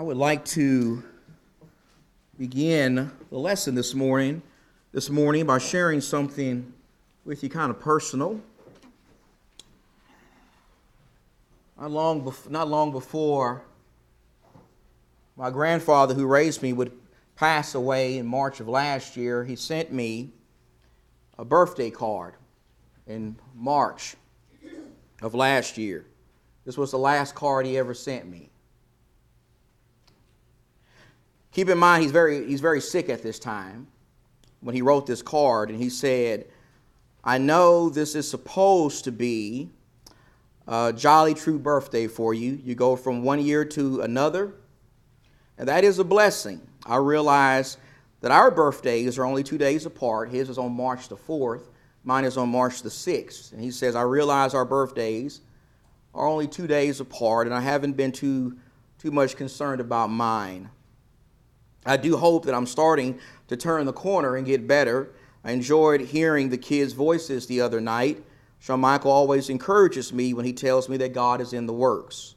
I would like to begin the lesson this morning, this morning by sharing something with you kind of personal. Not long, bef- not long before my grandfather, who raised me, would pass away in March of last year, he sent me a birthday card in March of last year. This was the last card he ever sent me. Keep in mind, he's very, he's very sick at this time when he wrote this card, and he said, I know this is supposed to be a jolly true birthday for you. You go from one year to another, and that is a blessing. I realize that our birthdays are only two days apart. His is on March the 4th, mine is on March the 6th. And he says, I realize our birthdays are only two days apart, and I haven't been too, too much concerned about mine. I do hope that I'm starting to turn the corner and get better. I enjoyed hearing the kids' voices the other night. Sean Michael always encourages me when he tells me that God is in the works.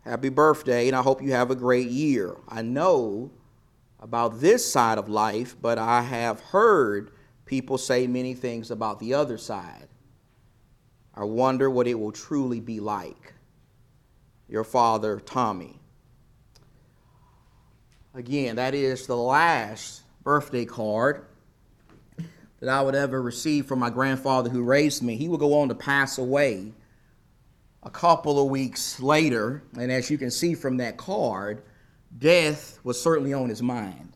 Happy birthday, and I hope you have a great year. I know about this side of life, but I have heard people say many things about the other side. I wonder what it will truly be like. Your father, Tommy. Again, that is the last birthday card that I would ever receive from my grandfather who raised me. He would go on to pass away a couple of weeks later, and as you can see from that card, death was certainly on his mind.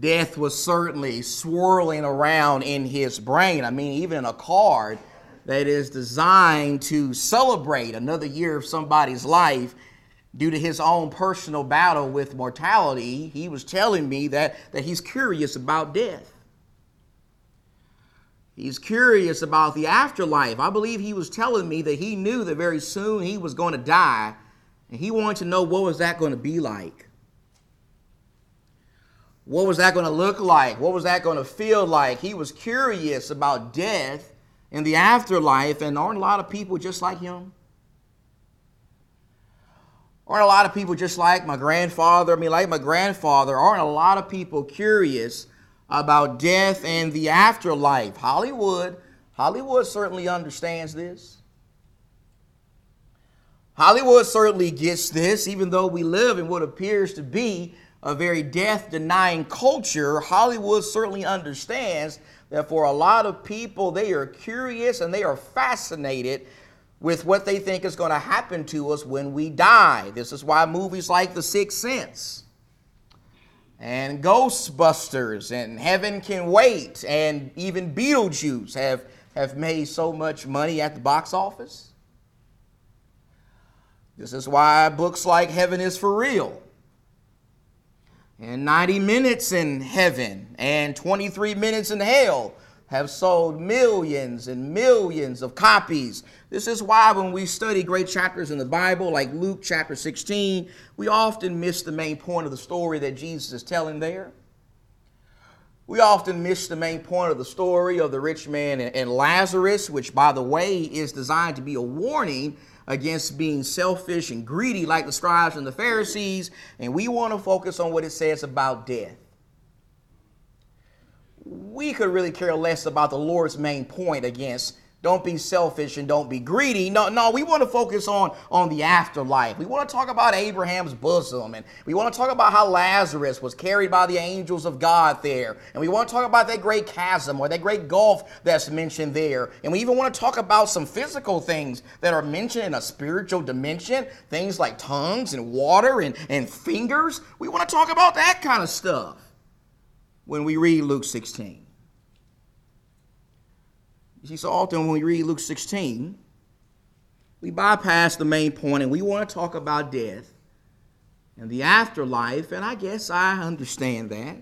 Death was certainly swirling around in his brain. I mean, even in a card that is designed to celebrate another year of somebody's life, due to his own personal battle with mortality, he was telling me that, that he's curious about death. He's curious about the afterlife. I believe he was telling me that he knew that very soon he was going to die, and he wanted to know what was that going to be like. What was that going to look like? What was that going to feel like? He was curious about death and the afterlife, and aren't a lot of people just like him? Aren't a lot of people just like my grandfather? I mean, like my grandfather, aren't a lot of people curious about death and the afterlife? Hollywood, Hollywood certainly understands this. Hollywood certainly gets this, even though we live in what appears to be a very death denying culture. Hollywood certainly understands that for a lot of people, they are curious and they are fascinated with what they think is going to happen to us when we die. This is why movies like The Sixth Sense and Ghostbusters and Heaven Can Wait and even Beetlejuice have, have made so much money at the box office. This is why books like Heaven is for Real and 90 Minutes in Heaven and 23 Minutes in Hell have sold millions and millions of copies. This is why when we study great chapters in the Bible, like Luke chapter 16, we often miss the main point of the story that Jesus is telling there. We often miss the main point of the story of the rich man and Lazarus, which, by the way, is designed to be a warning against being selfish and greedy like the scribes and the Pharisees. And we want to focus on what it says about death we could really care less about the Lord's main point against don't be selfish and don't be greedy. No, no, we want to focus on, on the afterlife. We want to talk about Abraham's bosom, and we want to talk about how Lazarus was carried by the angels of God there. And we want to talk about that great chasm or that great gulf that's mentioned there. And we even want to talk about some physical things that are mentioned in a spiritual dimension, things like tongues and water and, and fingers. We want to talk about that kind of stuff when we read Luke 16. You see, so often when we read Luke 16, we bypass the main point and we want to talk about death and the afterlife, and I guess I understand that.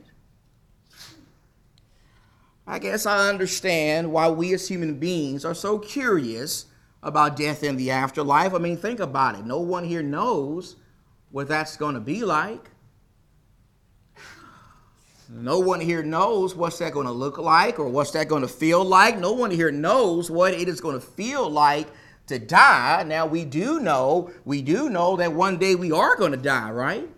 I guess I understand why we as human beings are so curious about death and the afterlife. I mean, think about it. No one here knows what that's going to be like. No one here knows what's that going to look like or what's that going to feel like. No one here knows what it is going to feel like to die. Now we do know, we do know that one day we are going to die, right?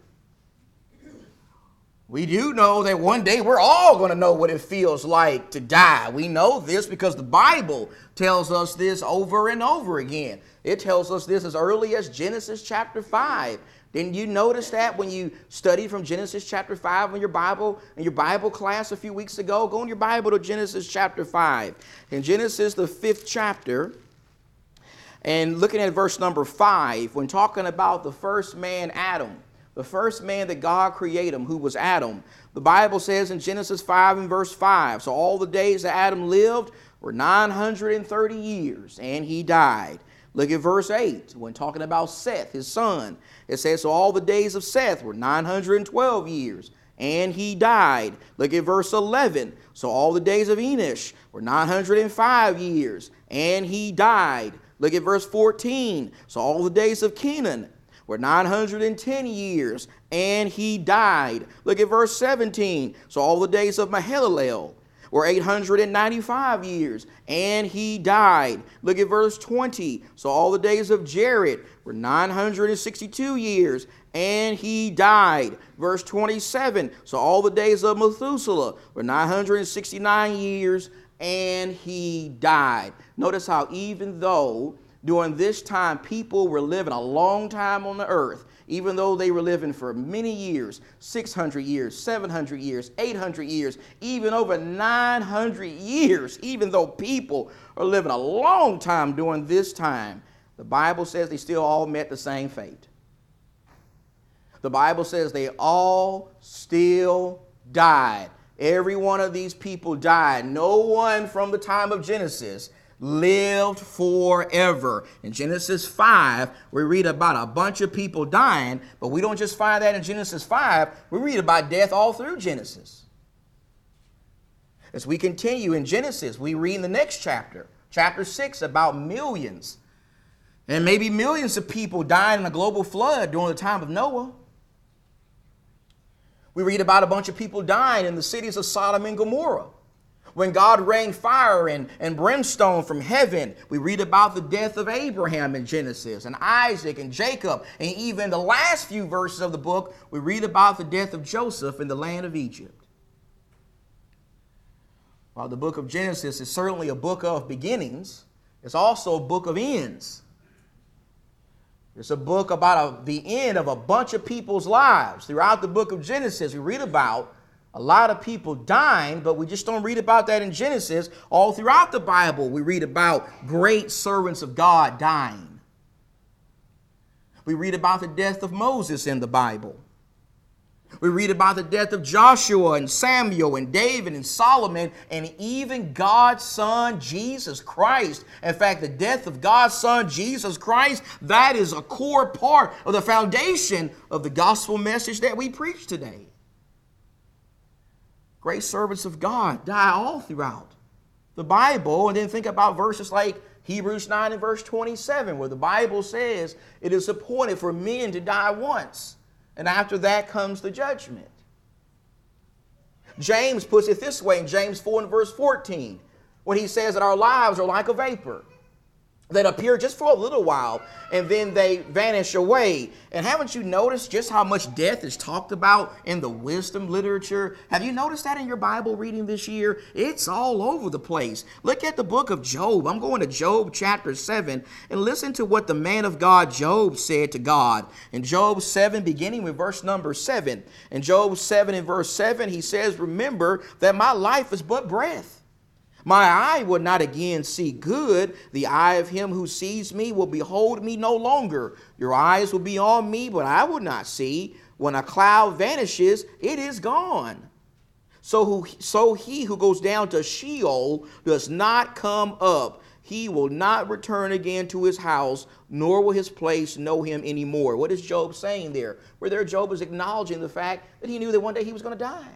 We do know that one day we're all going to know what it feels like to die. We know this because the Bible tells us this over and over again. It tells us this as early as Genesis chapter 5. Didn't you notice that when you studied from Genesis chapter 5 in your Bible, in your Bible class a few weeks ago? Go in your Bible to Genesis chapter 5. In Genesis, the fifth chapter, and looking at verse number 5, when talking about the first man, Adam, the first man that God created, who was Adam. The Bible says in Genesis 5 and verse 5 So all the days that Adam lived were 930 years, and he died. Look at verse 8 when talking about Seth, his son. It says, So all the days of Seth were 912 years, and he died. Look at verse 11. So all the days of Enosh were 905 years, and he died. Look at verse 14. So all the days of Kenan were 910 years, and he died. Look at verse 17. So all the days of Mahalalel were 895 years, and he died. Look at verse 20. So all the days of Jared were 962 years, and he died. Verse 27. So all the days of Methuselah were 969 years, and he died. Notice how even though during this time, people were living a long time on the earth, even though they were living for many years 600 years, 700 years, 800 years, even over 900 years, even though people are living a long time during this time. The Bible says they still all met the same fate. The Bible says they all still died. Every one of these people died. No one from the time of Genesis lived forever. In Genesis 5, we read about a bunch of people dying, but we don't just find that in Genesis 5, we read about death all through Genesis. As we continue in Genesis, we read in the next chapter, chapter 6, about millions and maybe millions of people dying in a global flood during the time of Noah. We read about a bunch of people dying in the cities of Sodom and Gomorrah when God rained fire and, and brimstone from heaven. We read about the death of Abraham in Genesis and Isaac and Jacob. And even the last few verses of the book, we read about the death of Joseph in the land of Egypt. While the book of Genesis is certainly a book of beginnings, it's also a book of ends. It's a book about a, the end of a bunch of people's lives. Throughout the book of Genesis, we read about a lot of people dying, but we just don't read about that in Genesis. All throughout the Bible, we read about great servants of God dying. We read about the death of Moses in the Bible. We read about the death of Joshua and Samuel and David and Solomon and even God's Son, Jesus Christ. In fact, the death of God's Son, Jesus Christ, that is a core part of the foundation of the gospel message that we preach today. Great servants of God die all throughout the Bible. And then think about verses like Hebrews 9 and verse 27, where the Bible says it is appointed for men to die once, and after that comes the judgment. James puts it this way in James 4 and verse 14, when he says that our lives are like a vapor that appear just for a little while and then they vanish away. And haven't you noticed just how much death is talked about in the wisdom literature? Have you noticed that in your Bible reading this year? It's all over the place. Look at the book of Job. I'm going to Job chapter 7 and listen to what the man of God Job said to God. In Job 7, beginning with verse number 7. In Job 7 and verse 7, he says, Remember that my life is but breath. My eye will not again see good. The eye of him who sees me will behold me no longer. Your eyes will be on me, but I will not see. When a cloud vanishes, it is gone. So, who, so he who goes down to Sheol does not come up. He will not return again to his house, nor will his place know him anymore. What is Job saying there? Where there, Job is acknowledging the fact that he knew that one day he was going to die.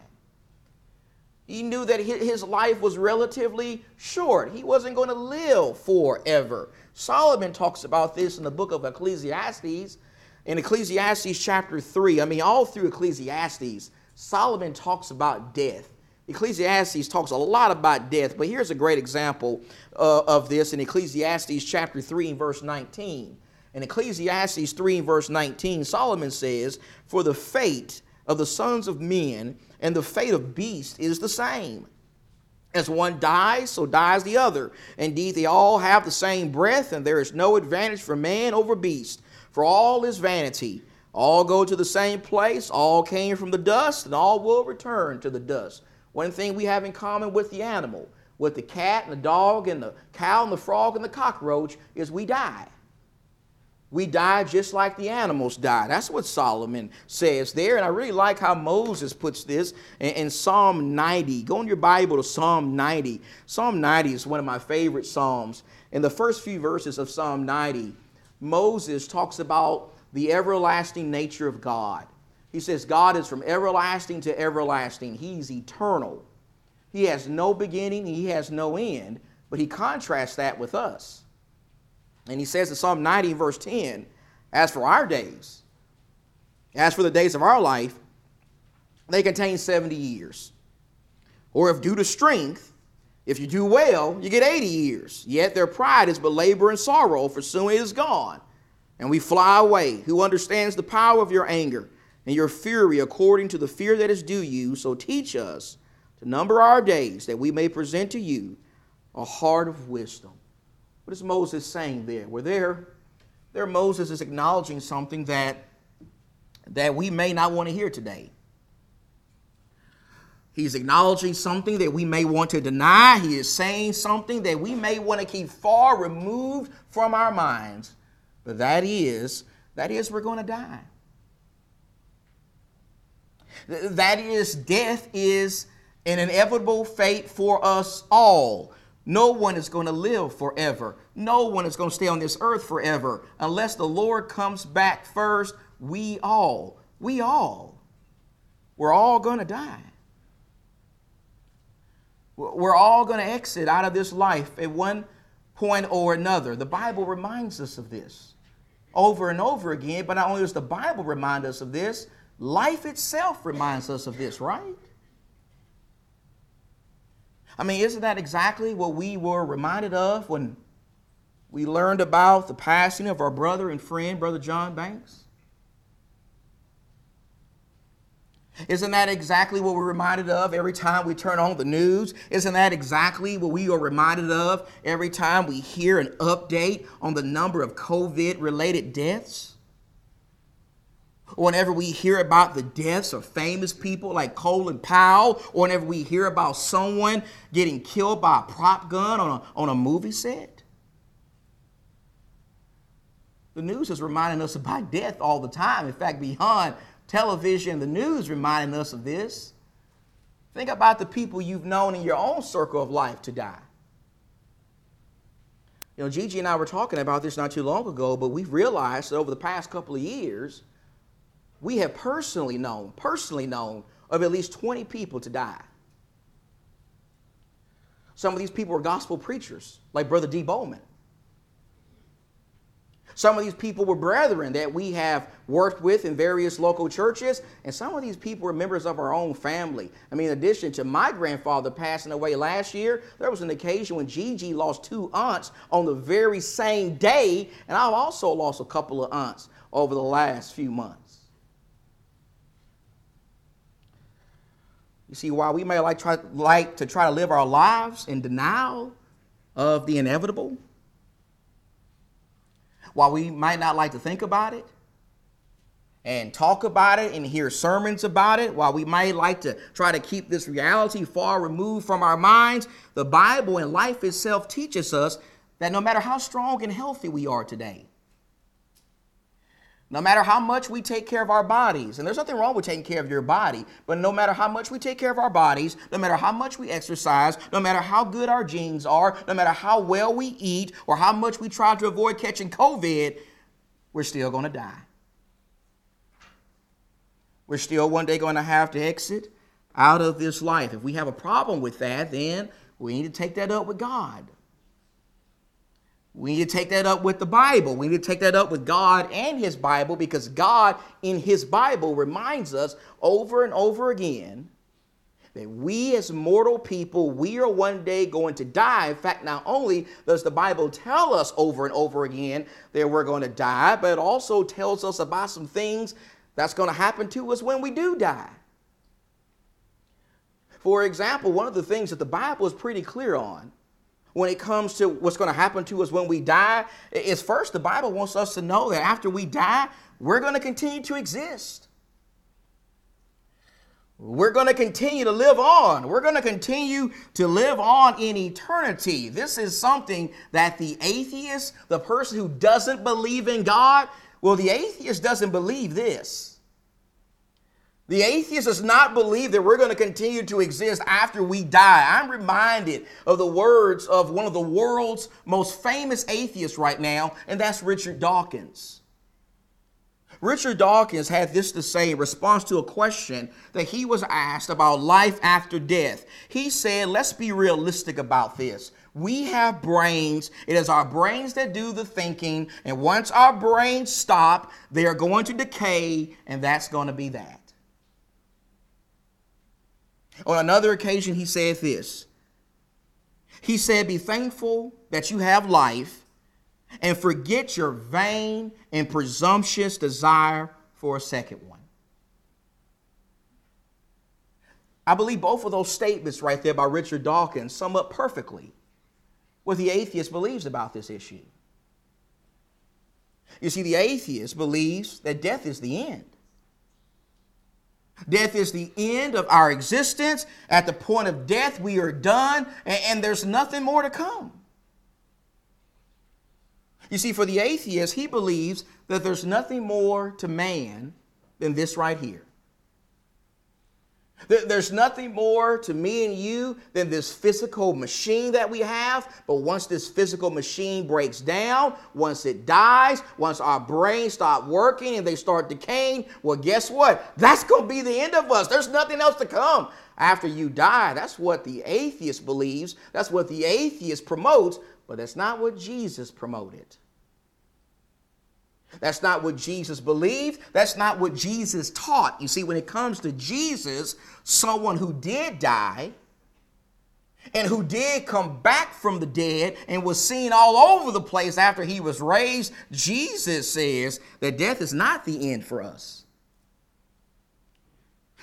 He knew that his life was relatively short. He wasn't going to live forever. Solomon talks about this in the book of Ecclesiastes. In Ecclesiastes chapter 3, I mean, all through Ecclesiastes, Solomon talks about death. Ecclesiastes talks a lot about death, but here's a great example uh, of this in Ecclesiastes chapter 3 and verse 19. In Ecclesiastes 3 and verse 19, Solomon says, For the fate of the sons of men and the fate of beasts is the same. As one dies, so dies the other. Indeed, they all have the same breath, and there is no advantage for man over beast. For all is vanity. All go to the same place, all came from the dust, and all will return to the dust. One thing we have in common with the animal, with the cat and the dog and the cow and the frog and the cockroach, is we die. We die just like the animals die. That's what Solomon says there. And I really like how Moses puts this in, in, Psalm 90. Go in your Bible to Psalm 90. Psalm 90 is one of my favorite Psalms. In the first few verses of Psalm 90, Moses talks about the everlasting nature of God. He says, God is from everlasting to everlasting. He's eternal. He has no beginning, he has no end, but he contrasts that with us. And he says in Psalm 90, verse 10, As for our days, as for the days of our life, they contain 70 years. Or if due to strength, if you do well, you get 80 years. Yet their pride is but labor and sorrow, for soon it is gone. And we fly away. Who understands the power of your anger? and your fury according to the fear that is due you. So teach us to number our days that we may present to you a heart of wisdom. What is Moses saying there? Well, there, there Moses is acknowledging something that, that we may not want to hear today. He's acknowledging something that we may want to deny. He is saying something that we may want to keep far removed from our minds. But that is, that is, we're going to die. That is, death is an inevitable fate for us all. No one is going to live forever. No one is going to stay on this earth forever. Unless the Lord comes back first, we all, we all, we're all going to die. We're all going to exit out of this life at one point or another. The Bible reminds us of this over and over again, but not only does the Bible remind us of this, Life itself reminds us of this, right? I mean, isn't that exactly what we were reminded of when we learned about the passing of our brother and friend, Brother John Banks? Isn't that exactly what we're reminded of every time we turn on the news? Isn't that exactly what we are reminded of every time we hear an update on the number of COVID related deaths? Whenever we hear about the deaths of famous people like Colin Powell, or whenever we hear about someone getting killed by a prop gun on a, on a movie set. The news is reminding us about death all the time. In fact, beyond television, the news reminding us of this. Think about the people you've known in your own circle of life to die. You know, Gigi and I were talking about this not too long ago, but we've realized that over the past couple of years, we have personally known, personally known of at least 20 people to die. Some of these people were gospel preachers, like Brother D. Bowman. Some of these people were brethren that we have worked with in various local churches, and some of these people were members of our own family. I mean, in addition to my grandfather passing away last year, there was an occasion when Gigi lost two aunts on the very same day, and I've also lost a couple of aunts over the last few months. You see, while we may like, try, like to try to live our lives in denial of the inevitable, while we might not like to think about it and talk about it and hear sermons about it, while we might like to try to keep this reality far removed from our minds, the Bible and life itself teaches us that no matter how strong and healthy we are today, no matter how much we take care of our bodies, and there's nothing wrong with taking care of your body, but no matter how much we take care of our bodies, no matter how much we exercise, no matter how good our genes are, no matter how well we eat, or how much we try to avoid catching COVID, we're still going to die. We're still one day going to have to exit out of this life. If we have a problem with that, then we need to take that up with God. We need to take that up with the Bible. We need to take that up with God and His Bible because God in His Bible reminds us over and over again that we as mortal people, we are one day going to die. In fact, not only does the Bible tell us over and over again that we're going to die, but it also tells us about some things that's going to happen to us when we do die. For example, one of the things that the Bible is pretty clear on when it comes to what's going to happen to us when we die is first, the Bible wants us to know that after we die, we're going to continue to exist. We're going to continue to live on. We're going to continue to live on in eternity. This is something that the atheist, the person who doesn't believe in God, well, the atheist doesn't believe this. The atheist does not believe that we're going to continue to exist after we die. I'm reminded of the words of one of the world's most famous atheists right now, and that's Richard Dawkins. Richard Dawkins had this to say in response to a question that he was asked about life after death. He said, Let's be realistic about this. We have brains. It is our brains that do the thinking. And once our brains stop, they are going to decay, and that's going to be that. On another occasion, he said this He said, Be thankful that you have life and forget your vain and presumptuous desire for a second one. I believe both of those statements right there by Richard Dawkins sum up perfectly what the atheist believes about this issue. You see, the atheist believes that death is the end. Death is the end of our existence. At the point of death, we are done, and, and there's nothing more to come. You see, for the atheist, he believes that there's nothing more to man than this right here. There's nothing more to me and you than this physical machine that we have. But once this physical machine breaks down, once it dies, once our brains stop working and they start decaying, well, guess what? That's going to be the end of us. There's nothing else to come after you die. That's what the atheist believes. That's what the atheist promotes. But that's not what Jesus promoted. That's not what Jesus believed. That's not what Jesus taught. You see, when it comes to Jesus, someone who did die and who did come back from the dead and was seen all over the place after he was raised, Jesus says that death is not the end for us.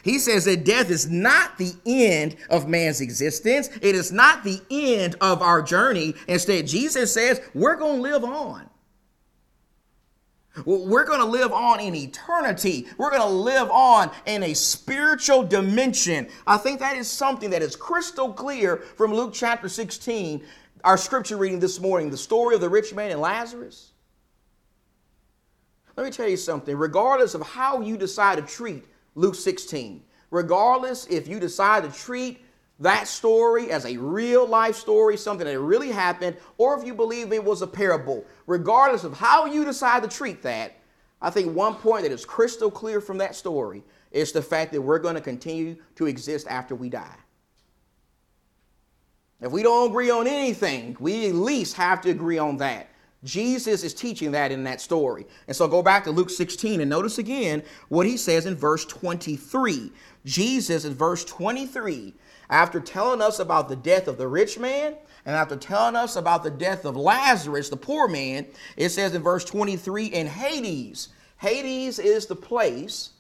He says that death is not the end of man's existence. It is not the end of our journey. Instead, Jesus says we're going to live on. We're going to live on in eternity. We're going to live on in a spiritual dimension. I think that is something that is crystal clear from Luke chapter 16, our scripture reading this morning, the story of the rich man and Lazarus. Let me tell you something. Regardless of how you decide to treat Luke 16. Regardless if you decide to treat that story as a real life story, something that really happened, or if you believe it was a parable, regardless of how you decide to treat that, I think one point that is crystal clear from that story is the fact that we're going to continue to exist after we die. If we don't agree on anything, we at least have to agree on that. Jesus is teaching that in that story. And so go back to Luke 16 and notice again what he says in verse 23. Jesus in verse 23, after telling us about the death of the rich man and after telling us about the death of Lazarus, the poor man, it says in verse 23 in Hades. Hades is the place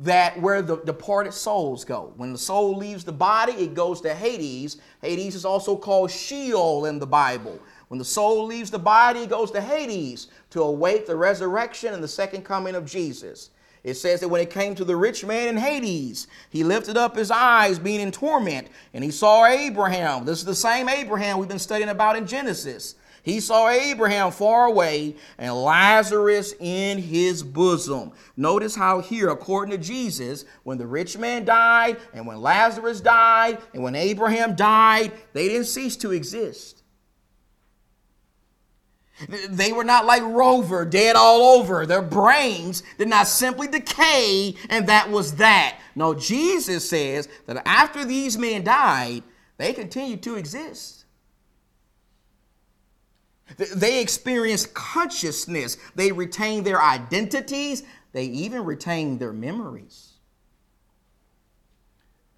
that where the departed souls go. When the soul leaves the body, it goes to Hades. Hades is also called Sheol in the Bible. When the soul leaves the body, it goes to Hades to await the resurrection and the second coming of Jesus. It says that when it came to the rich man in Hades, he lifted up his eyes, being in torment, and he saw Abraham. This is the same Abraham we've been studying about in Genesis. He saw Abraham far away and Lazarus in his bosom. Notice how, here, according to Jesus, when the rich man died, and when Lazarus died, and when Abraham died, they didn't cease to exist. They were not like Rover, dead all over. Their brains did not simply decay, and that was that. No, Jesus says that after these men died, they continued to exist. They experienced consciousness, they retained their identities, they even retained their memories.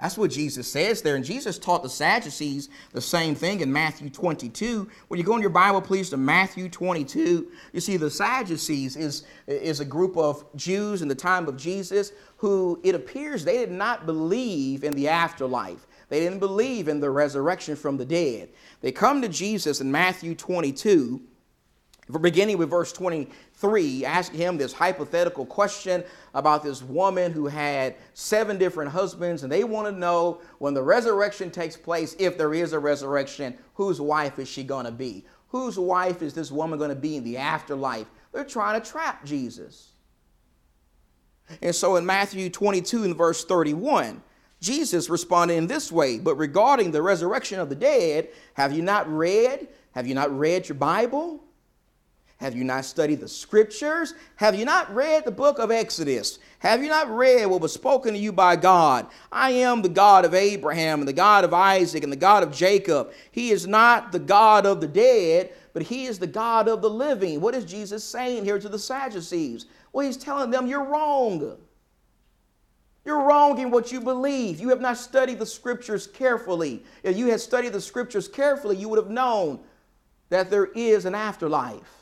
That's what Jesus says there. And Jesus taught the Sadducees the same thing in Matthew 22. When you go in your Bible, please, to Matthew 22, you see the Sadducees is, is a group of Jews in the time of Jesus who it appears they did not believe in the afterlife. They didn't believe in the resurrection from the dead. They come to Jesus in Matthew 22, beginning with verse 23, ask him this hypothetical question about this woman who had seven different husbands, and they want to know when the resurrection takes place, if there is a resurrection, whose wife is she going to be? Whose wife is this woman going to be in the afterlife? They're trying to trap Jesus. And so in Matthew 22 and verse 31, Jesus responded in this way But regarding the resurrection of the dead, have you not read? Have you not read your Bible? Have you not studied the scriptures? Have you not read the book of Exodus? Have you not read what was spoken to you by God? I am the God of Abraham and the God of Isaac and the God of Jacob. He is not the God of the dead, but he is the God of the living. What is Jesus saying here to the Sadducees? Well, he's telling them you're wrong. You're wrong in what you believe. You have not studied the scriptures carefully. If you had studied the scriptures carefully, you would have known that there is an afterlife.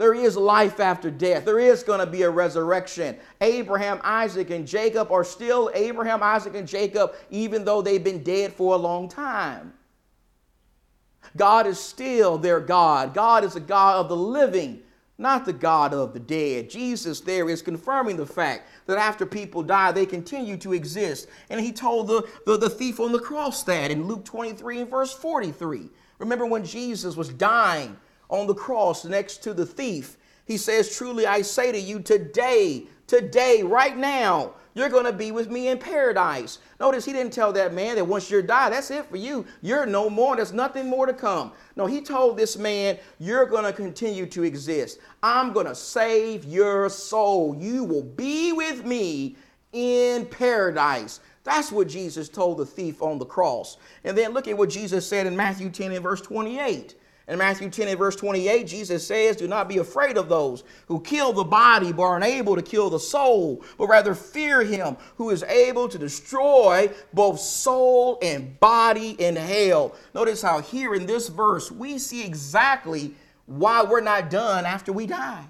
There is life after death. There is going to be a resurrection. Abraham, Isaac, and Jacob are still Abraham, Isaac, and Jacob, even though they've been dead for a long time. God is still their God. God is a God of the living, not the God of the dead. Jesus there is confirming the fact that after people die, they continue to exist. And he told the, the, the thief on the cross that in Luke 23 and verse 43. Remember when Jesus was dying on the cross next to the thief. He says, Truly I say to you, today, today, right now, you're going to be with me in paradise. Notice he didn't tell that man that once you're died, that's it for you. You're no more. There's nothing more to come. No, he told this man, You're going to continue to exist. I'm going to save your soul. You will be with me in paradise. That's what Jesus told the thief on the cross. And then look at what Jesus said in Matthew 10 and verse 28. In Matthew 10 and verse 28, Jesus says, Do not be afraid of those who kill the body but are unable to kill the soul, but rather fear him who is able to destroy both soul and body in hell. Notice how here in this verse we see exactly why we're not done after we die.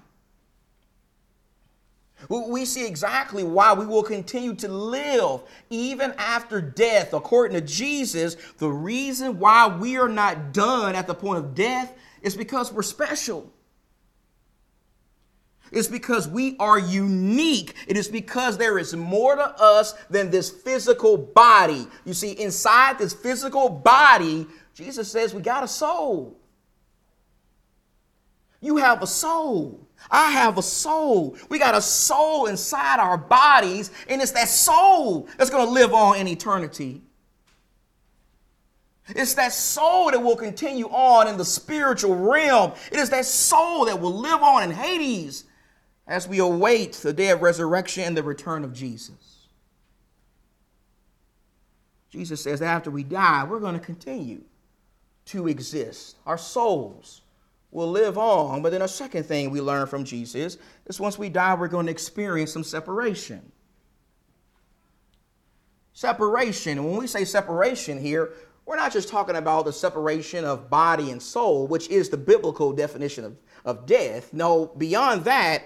We see exactly why we will continue to live even after death. According to Jesus, the reason why we are not done at the point of death is because we're special. It's because we are unique. It is because there is more to us than this physical body. You see, inside this physical body, Jesus says we got a soul. You have a soul. I have a soul. We got a soul inside our bodies, and it's that soul that's going to live on in eternity. It's that soul that will continue on in the spiritual realm. It is that soul that will live on in Hades as we await the day of resurrection and the return of Jesus. Jesus says that after we die, we're going to continue to exist. Our souls will live on. But then a second thing we learn from Jesus is once we die, we're going to experience some separation. Separation. And when we say separation here, we're not just talking about the separation of body and soul, which is the biblical definition of, of death. No, beyond that,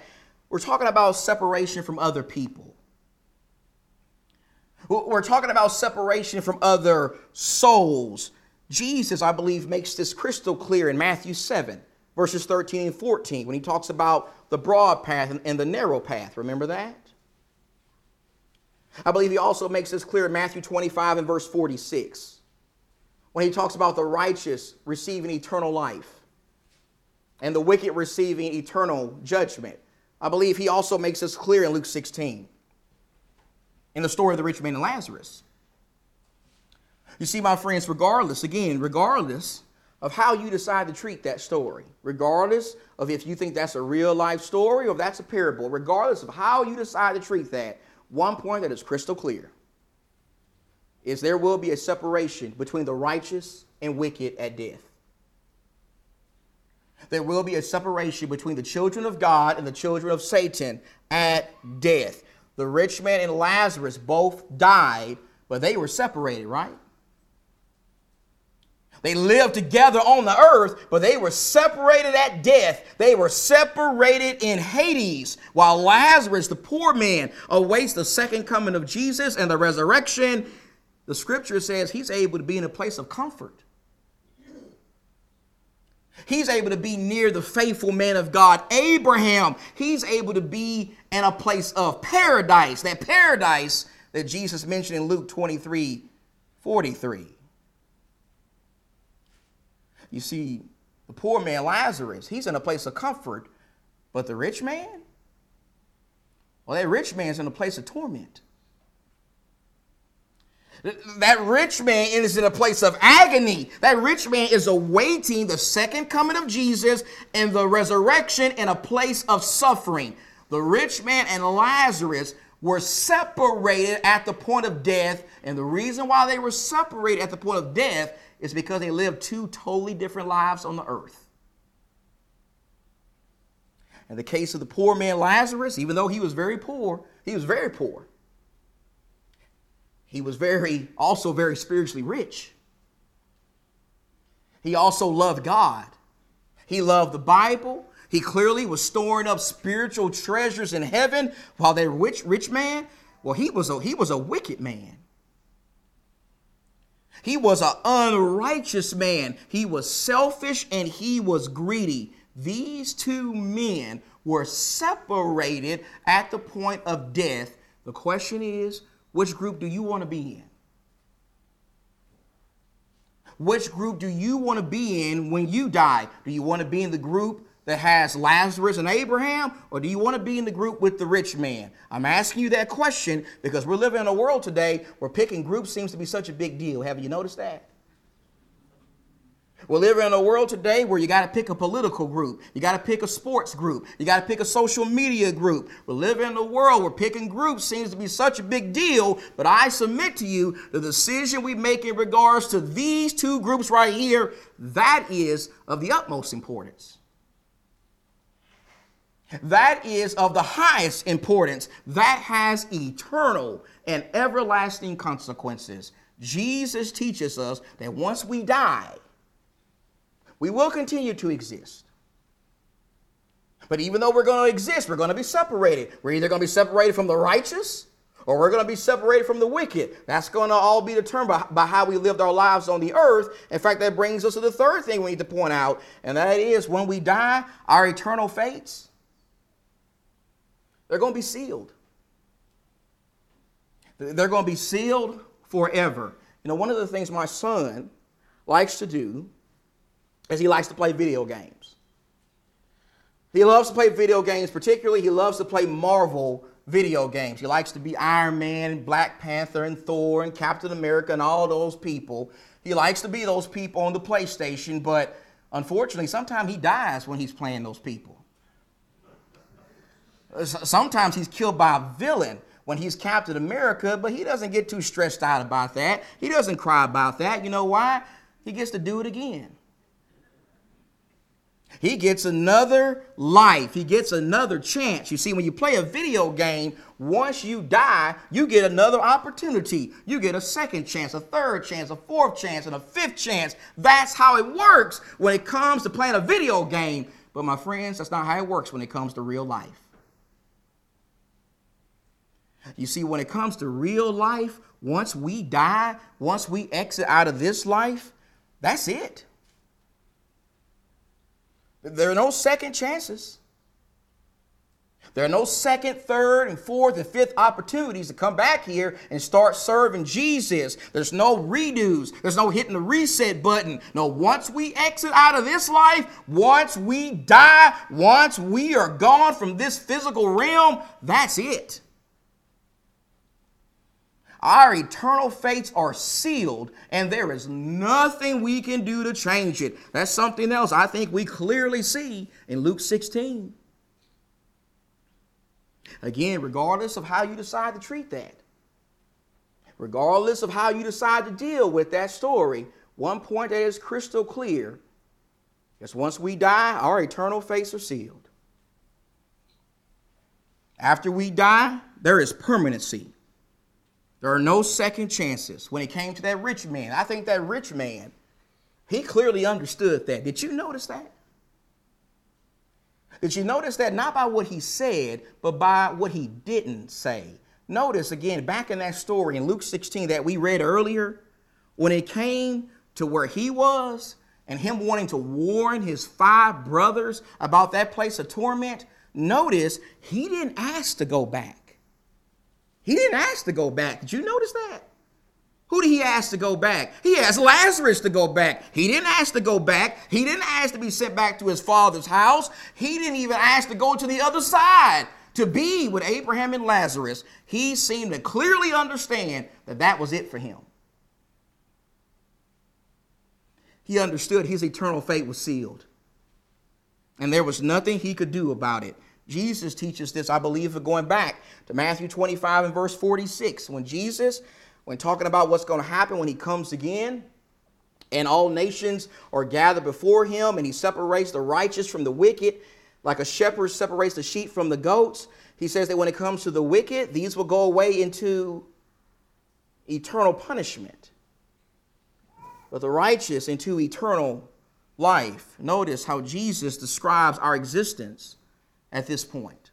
we're talking about separation from other people. We're talking about separation from other souls. Jesus, I believe, makes this crystal clear in Matthew 7 verses 13 and 14 when he talks about the broad path and the narrow path. Remember that? I believe he also makes this clear in Matthew 25 and verse 46 when he talks about the righteous receiving eternal life and the wicked receiving eternal judgment. I believe he also makes this clear in Luke 16 in the story of the rich man and Lazarus. You see, my friends, regardless, again, regardless of how you decide to treat that story, regardless of if you think that's a real life story or if that's a parable, regardless of how you decide to treat that, one point that is crystal clear is there will be a separation between the righteous and wicked at death. There will be a separation between the children of God and the children of Satan at death. The rich man and Lazarus both died, but they were separated, right? They lived together on the earth, but they were separated at death. They were separated in Hades, while Lazarus, the poor man, awaits the second coming of Jesus and the resurrection. The scripture says he's able to be in a place of comfort. He's able to be near the faithful man of God, Abraham. He's able to be in a place of paradise, that paradise that Jesus mentioned in Luke 23 43. You see, the poor man Lazarus, he's in a place of comfort, but the rich man, well, that rich man's in a place of torment. That rich man is in a place of agony. That rich man is awaiting the second coming of Jesus and the resurrection in a place of suffering. The rich man and Lazarus were separated at the point of death. And the reason why they were separated at the point of death is because they lived two totally different lives on the earth. In the case of the poor man Lazarus, even though he was very poor, he was very poor. He was very also very spiritually rich. He also loved God. He loved the Bible. He clearly was storing up spiritual treasures in heaven while that rich rich man, well, he was a he was a wicked man. He was an unrighteous man. He was selfish and he was greedy. These two men were separated at the point of death. The question is, which group do you want to be in? Which group do you want to be in when you die? Do you want to be in the group that has Lazarus and Abraham, or do you want to be in the group with the rich man? I'm asking you that question because we're living in a world today where picking groups seems to be such a big deal. Have you noticed that? We're living in a world today where you got to pick a political group, you got to pick a sports group, you got to pick a social media group. We're living in a world where picking groups seems to be such a big deal, but I submit to you the decision we make in regards to these two groups right here, that is of the utmost importance. That is of the highest importance. That has eternal and everlasting consequences. Jesus teaches us that once we die, we will continue to exist. But even though we're going to exist, we're going to be separated. We're either going to be separated from the righteous or we're going to be separated from the wicked. That's going to all be determined by, by, how we lived our lives on the earth. In fact, that brings us to the third thing we need to point out, and that is when we die, our eternal fates they're going to be sealed. They're going to be sealed forever. You know, one of the things my son likes to do is he likes to play video games. He loves to play video games, particularly, he loves to play Marvel video games. He likes to be Iron Man, and Black Panther, and Thor, and Captain America, and all those people. He likes to be those people on the PlayStation, but unfortunately, sometimes he dies when he's playing those people. Sometimes he's killed by a villain when he's Captain America, but he doesn't get too stressed out about that. He doesn't cry about that. You know why? He gets to do it again. He gets another life. He gets another chance. You see, when you play a video game, once you die, you get another opportunity. You get a second chance, a third chance, a fourth chance, and a fifth chance. That's how it works when it comes to playing a video game. But my friends, that's not how it works when it comes to real life. You see, when it comes to real life, once we die, once we exit out of this life, that's it. There are no second chances. There are no second, third, and fourth, and fifth opportunities to come back here and start serving Jesus. There's no redos. There's no hitting the reset button. No, once we exit out of this life, once we die, once we are gone from this physical realm, that's it. Our eternal fates are sealed, and there is nothing we can do to change it. That's something else I think we clearly see in Luke 16. Again, regardless of how you decide to treat that, regardless of how you decide to deal with that story, one point that is crystal clear is once we die, our eternal fates are sealed. After we die, there is permanency. There are no second chances. When it came to that rich man, I think that rich man, he clearly understood that. Did you notice that? Did you notice that not by what he said, but by what he didn't say? Notice again, back in that story in Luke 16 that we read earlier, when it came to where he was and him wanting to warn his five brothers about that place of torment, notice he didn't ask to go back. He didn't ask to go back. Did you notice that? Who did he ask to go back? He asked Lazarus to go back. He didn't ask to go back. He didn't ask to be sent back to his father's house. He didn't even ask to go to the other side to be with Abraham and Lazarus. He seemed to clearly understand that that was it for him. He understood his eternal fate was sealed. And there was nothing he could do about it. Jesus teaches this, I believe, going back to Matthew 25 and verse 46. When Jesus when talking about what's going to happen when he comes again, and all nations are gathered before him, and he separates the righteous from the wicked, like a shepherd separates the sheep from the goats. He says that when it comes to the wicked, these will go away into eternal punishment, but the righteous into eternal life. Notice how Jesus describes our existence at this point.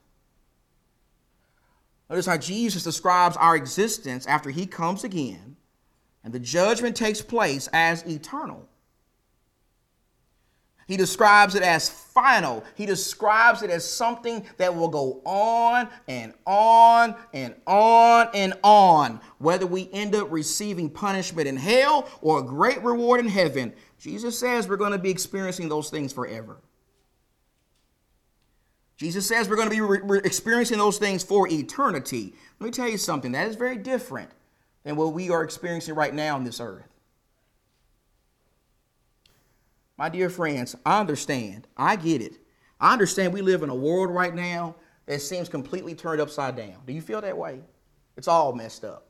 Notice how Jesus describes our existence after he comes again and the judgment takes place as eternal. He describes it as final. He describes it as something that will go on and on and on and on. Whether we end up receiving punishment in hell or a great reward in heaven, Jesus says we're going to be experiencing those things forever. Jesus says we're going to be re- experiencing those things for eternity. Let me tell you something that is very different than what we are experiencing right now on this earth. My dear friends, I understand. I get it. I understand we live in a world right now that seems completely turned upside down. Do you feel that way? It's all messed up.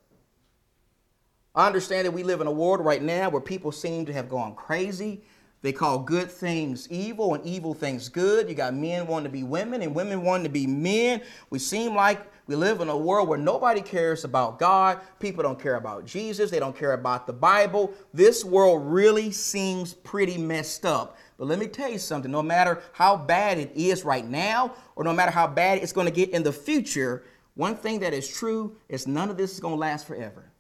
I understand that we live in a world right now where people seem to have gone crazy. They call good things evil and evil things good. You got men wanting to be women and women wanting to be men. We seem like we live in a world where nobody cares about God. People don't care about Jesus. They don't care about the Bible. This world really seems pretty messed up. But let me tell you something no matter how bad it is right now, or no matter how bad it's going to get in the future, one thing that is true is none of this is going to last forever.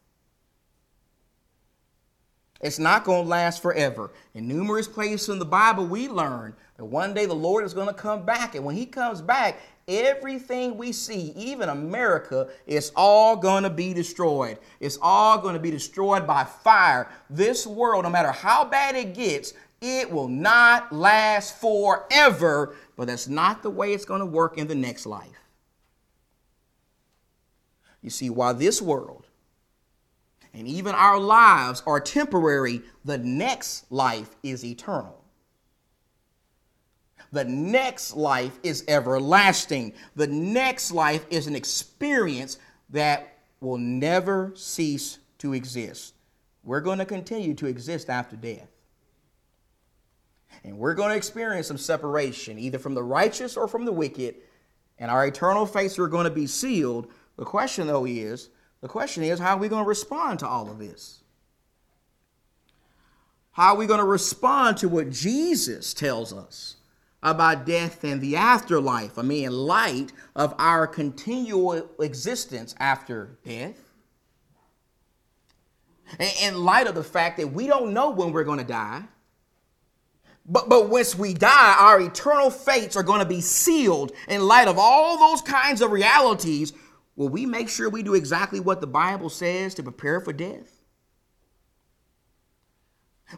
It's not going to last forever. In numerous places in the Bible, we learn that one day the Lord is going to come back. And when he comes back, everything we see, even America, is all going to be destroyed. It's all going to be destroyed by fire. This world, no matter how bad it gets, it will not last forever. But that's not the way it's going to work in the next life. You see, while this world and even our lives are temporary, the next life is eternal. The next life is everlasting. The next life is an experience that will never cease to exist. We're going to continue to exist after death. And we're going to experience some separation, either from the righteous or from the wicked, and our eternal fates are going to be sealed. The question, though, is the question is, how are we going to respond to all of this? How are we going to respond to what Jesus tells us about death and the afterlife? I mean, in light of our continual existence after death, in light of the fact that we don't know when we're going to die. But, but once we die, our eternal fates are going to be sealed in light of all those kinds of realities Will we make sure we do exactly what the Bible says to prepare for death?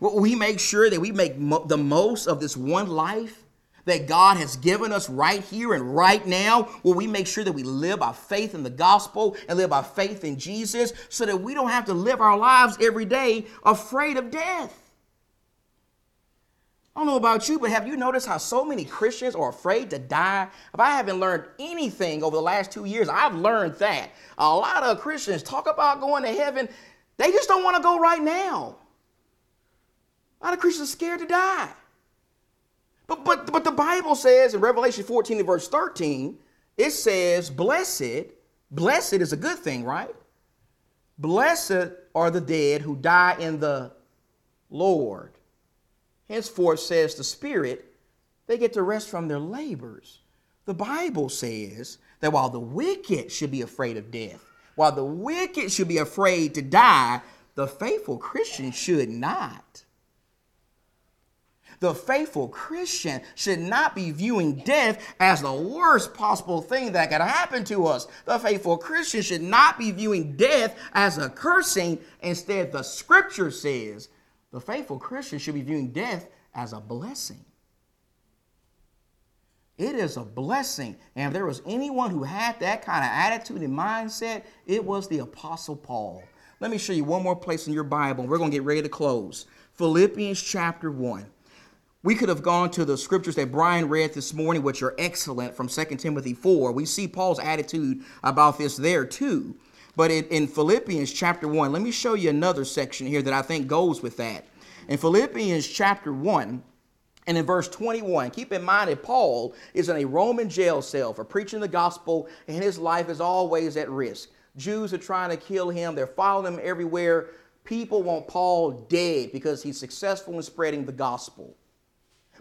Will we make sure that we make mo- the most of this one life that God has given us right here and right now? Will we make sure that we live by faith in the gospel and live by faith in Jesus so that we don't have to live our lives every day afraid of death? I don't know about you, but have you noticed how so many Christians are afraid to die? If I haven't learned anything over the last two years, I've learned that. A lot of Christians talk about going to heaven, they just don't want to go right now. A lot of Christians are scared to die. But, but, but the Bible says in Revelation 14 and verse 13, it says, Blessed Blessed is a good thing, right? Blessed are the dead who die in the Lord. Henceforth, says the Spirit, they get to rest from their labors. The Bible says that while the wicked should be afraid of death, while the wicked should be afraid to die, the faithful Christian should not. The faithful Christian should not be viewing death as the worst possible thing that could happen to us. The faithful Christian should not be viewing death as a cursing. Instead, the scripture says the faithful Christian should be viewing death as a blessing. It is a blessing. And if there was anyone who had that kind of attitude and mindset, it was the Apostle Paul. Let me show you one more place in your Bible. We're going to get ready to close. Philippians chapter 1. We could have gone to the scriptures that Brian read this morning, which are excellent from 2 Timothy 4. We see Paul's attitude about this there too. But in, Philippians chapter 1, let me show you another section here that I think goes with that. In Philippians chapter 1, and in verse 21, keep in mind that Paul is in a Roman jail cell for preaching the gospel, and his life is always at risk. Jews are trying to kill him, they're following him everywhere. People want Paul dead because he's successful in spreading the gospel.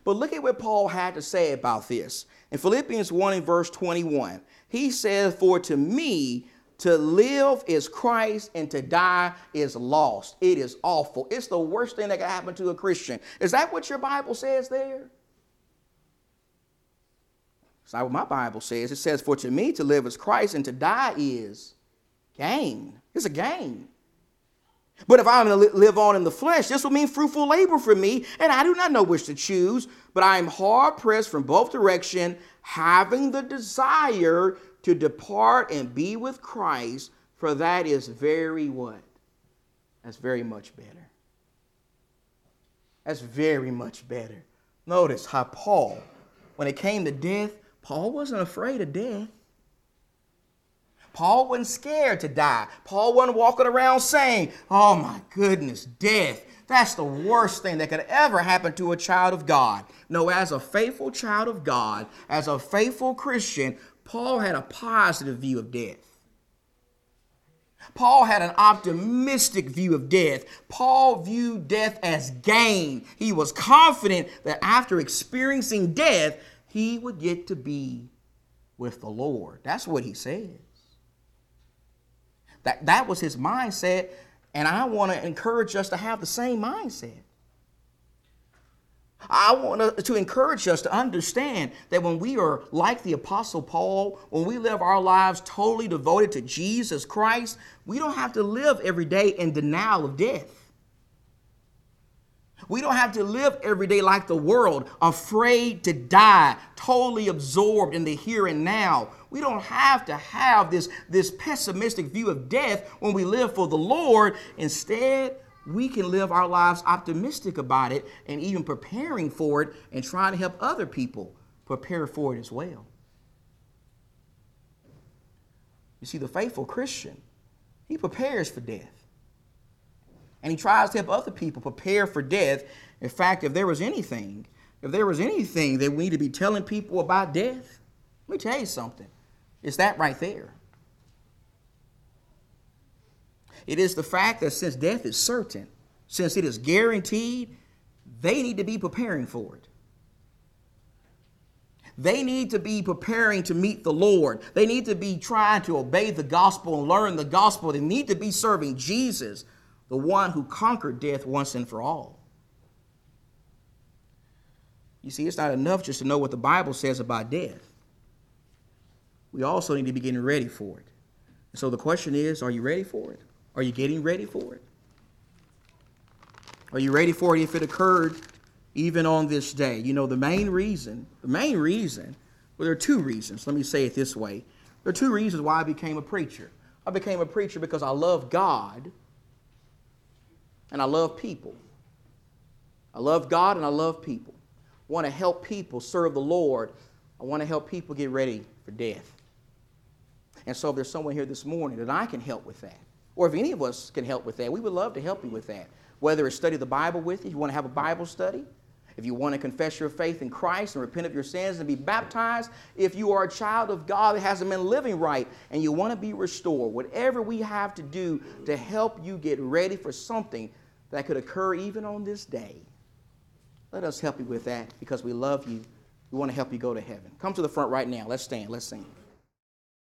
But look at what Paul had to say about this. In Philippians 1 and verse 21, he says, For to me, to live is Christ and to die is lost. It is awful. It's the worst thing that can happen to a Christian. Is that what your Bible says there? It's not what my Bible says. It says, For to me to live is Christ and to die is gain. It's a gain. But if I'm to live on in the flesh, this will mean fruitful labor for me, and I do not know which to choose. But I am hard pressed from both direction, having the desire to depart and be with Christ, for that is very what? That's very much better. That's very much better. Notice how Paul, when it came to death, Paul wasn't afraid of death. Paul wasn't scared to die. Paul wasn't walking around saying, Oh my goodness, death. That's the worst thing that could ever happen to a child of God. No, as a faithful child of God, as a faithful Christian, Paul had a positive view of death. Paul had an optimistic view of death. Paul viewed death as gain. He was confident that after experiencing death, he would get to be with the Lord. That's what he says. That, that was his mindset, and I want to encourage us to have the same mindset. I want to encourage us to understand that when we are like the Apostle Paul, when we live our lives totally devoted to Jesus Christ, we don't have to live every day in denial of death. We don't have to live every day like the world, afraid to die, totally absorbed in the here and now. We don't have to have this, this pessimistic view of death when we live for the Lord. Instead, we can live our lives optimistic about it and even preparing for it and trying to help other people prepare for it as well. You see, the faithful Christian, he prepares for death. And he tries to help other people prepare for death. In fact, if there was anything, if there was anything that we need to be telling people about death, let me tell you something. It's that right there. It is the fact that since death is certain, since it is guaranteed, they need to be preparing for it. They need to be preparing to meet the Lord. They need to be trying to obey the gospel and learn the gospel. They need to be serving Jesus, the one who conquered death once and for all. You see, it's not enough just to know what the Bible says about death. We also need to be getting ready for it. So the question is are you ready for it? Are you getting ready for it? Are you ready for it if it occurred even on this day? You know, the main reason, the main reason, well, there are two reasons. Let me say it this way. There are two reasons why I became a preacher. I became a preacher because I love God and I love people. I love God and I love people. I want to help people serve the Lord. I want to help people get ready for death. And so if there's someone here this morning that I can help with that, or if any of us can help with that, we would love to help you with that. Whether it's study the Bible with you, if you want to have a Bible study. If you want to confess your faith in Christ and repent of your sins and be baptized, if you are a child of God that hasn't been living right and you want to be restored, whatever we have to do to help you get ready for something that could occur even on this day, let us help you with that because we love you. We want to help you go to heaven. Come to the front right now. Let's stand. Let's sing.